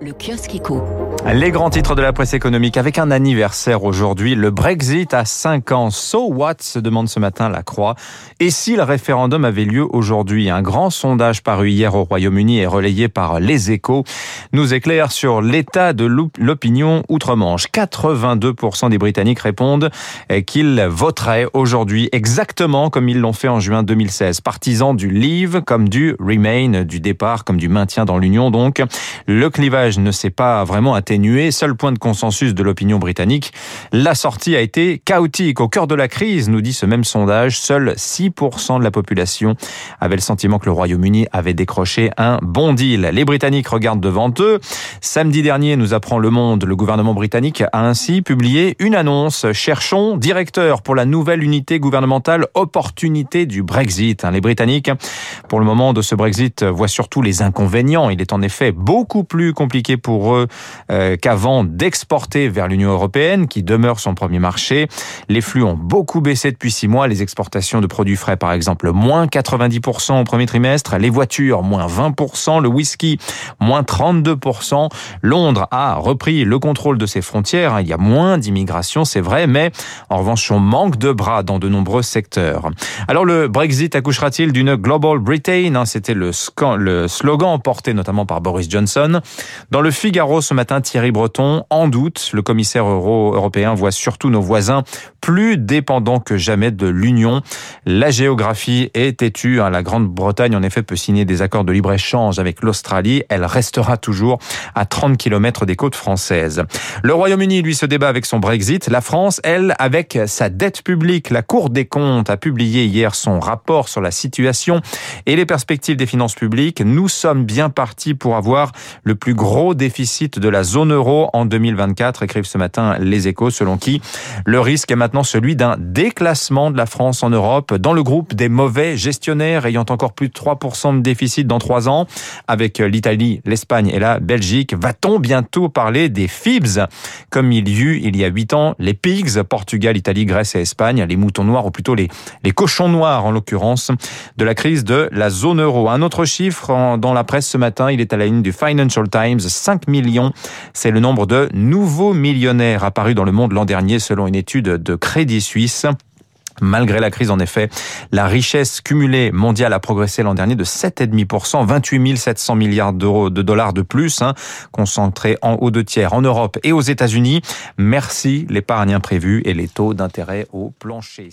Le kiosque éco. Les grands titres de la presse économique avec un anniversaire aujourd'hui. Le Brexit à 5 ans. So what? se demande ce matin la Croix. Et si le référendum avait lieu aujourd'hui? Un grand sondage paru hier au Royaume-Uni et relayé par Les Échos nous éclaire sur l'état de l'opinion outre-Manche. 82% des Britanniques répondent qu'ils voteraient aujourd'hui exactement comme ils l'ont fait en juin 2016. Partisans du Leave comme du Remain, du départ comme du maintien dans l'Union donc. Le clivage ne s'est pas vraiment atténué. Seul point de consensus de l'opinion britannique, la sortie a été chaotique. Au cœur de la crise, nous dit ce même sondage, seuls 6% de la population avait le sentiment que le Royaume-Uni avait décroché un bon deal. Les Britanniques regardent devant eux. Samedi dernier, nous apprend Le Monde, le gouvernement britannique a ainsi publié une annonce. Cherchons directeur pour la nouvelle unité gouvernementale opportunité du Brexit. Les Britanniques, pour le moment de ce Brexit, voient surtout les inconvénients. Il est en effet beaucoup plus compliqué compliqué pour eux euh, qu'avant d'exporter vers l'Union européenne, qui demeure son premier marché. Les flux ont beaucoup baissé depuis six mois. Les exportations de produits frais, par exemple, moins 90% au premier trimestre. Les voitures, moins 20%. Le whisky, moins 32%. Londres a repris le contrôle de ses frontières. Il y a moins d'immigration, c'est vrai, mais en revanche, on manque de bras dans de nombreux secteurs. Alors, le Brexit accouchera-t-il d'une Global Britain hein, C'était le slogan porté notamment par Boris Johnson. Dans le Figaro ce matin, Thierry Breton en doute. Le commissaire euro européen voit surtout nos voisins plus dépendants que jamais de l'Union. La géographie est têtue. Hein. La Grande-Bretagne, en effet, peut signer des accords de libre-échange avec l'Australie. Elle restera toujours à 30 km des côtes françaises. Le Royaume-Uni, lui, se débat avec son Brexit. La France, elle, avec sa dette publique. La Cour des comptes a publié hier son rapport sur la situation et les perspectives des finances publiques. Nous sommes bien partis pour avoir le plus gros gros déficit de la zone euro en 2024, écrivent ce matin les échos, selon qui le risque est maintenant celui d'un déclassement de la France en Europe dans le groupe des mauvais gestionnaires ayant encore plus de 3% de déficit dans trois ans, avec l'Italie, l'Espagne et la Belgique. Va-t-on bientôt parler des FIBS, comme il y eut il y a huit ans, les PIGS, Portugal, Italie, Grèce et Espagne, les moutons noirs, ou plutôt les, les cochons noirs en l'occurrence, de la crise de la zone euro. Un autre chiffre dans la presse ce matin, il est à la ligne du Financial Times. 5 millions. C'est le nombre de nouveaux millionnaires apparus dans le monde l'an dernier selon une étude de Crédit Suisse. Malgré la crise, en effet, la richesse cumulée mondiale a progressé l'an dernier de 7,5%, 28 700 milliards d'euros de dollars de plus, hein, concentrés en haut de tiers en Europe et aux États-Unis. Merci l'épargne imprévue et les taux d'intérêt au plancher.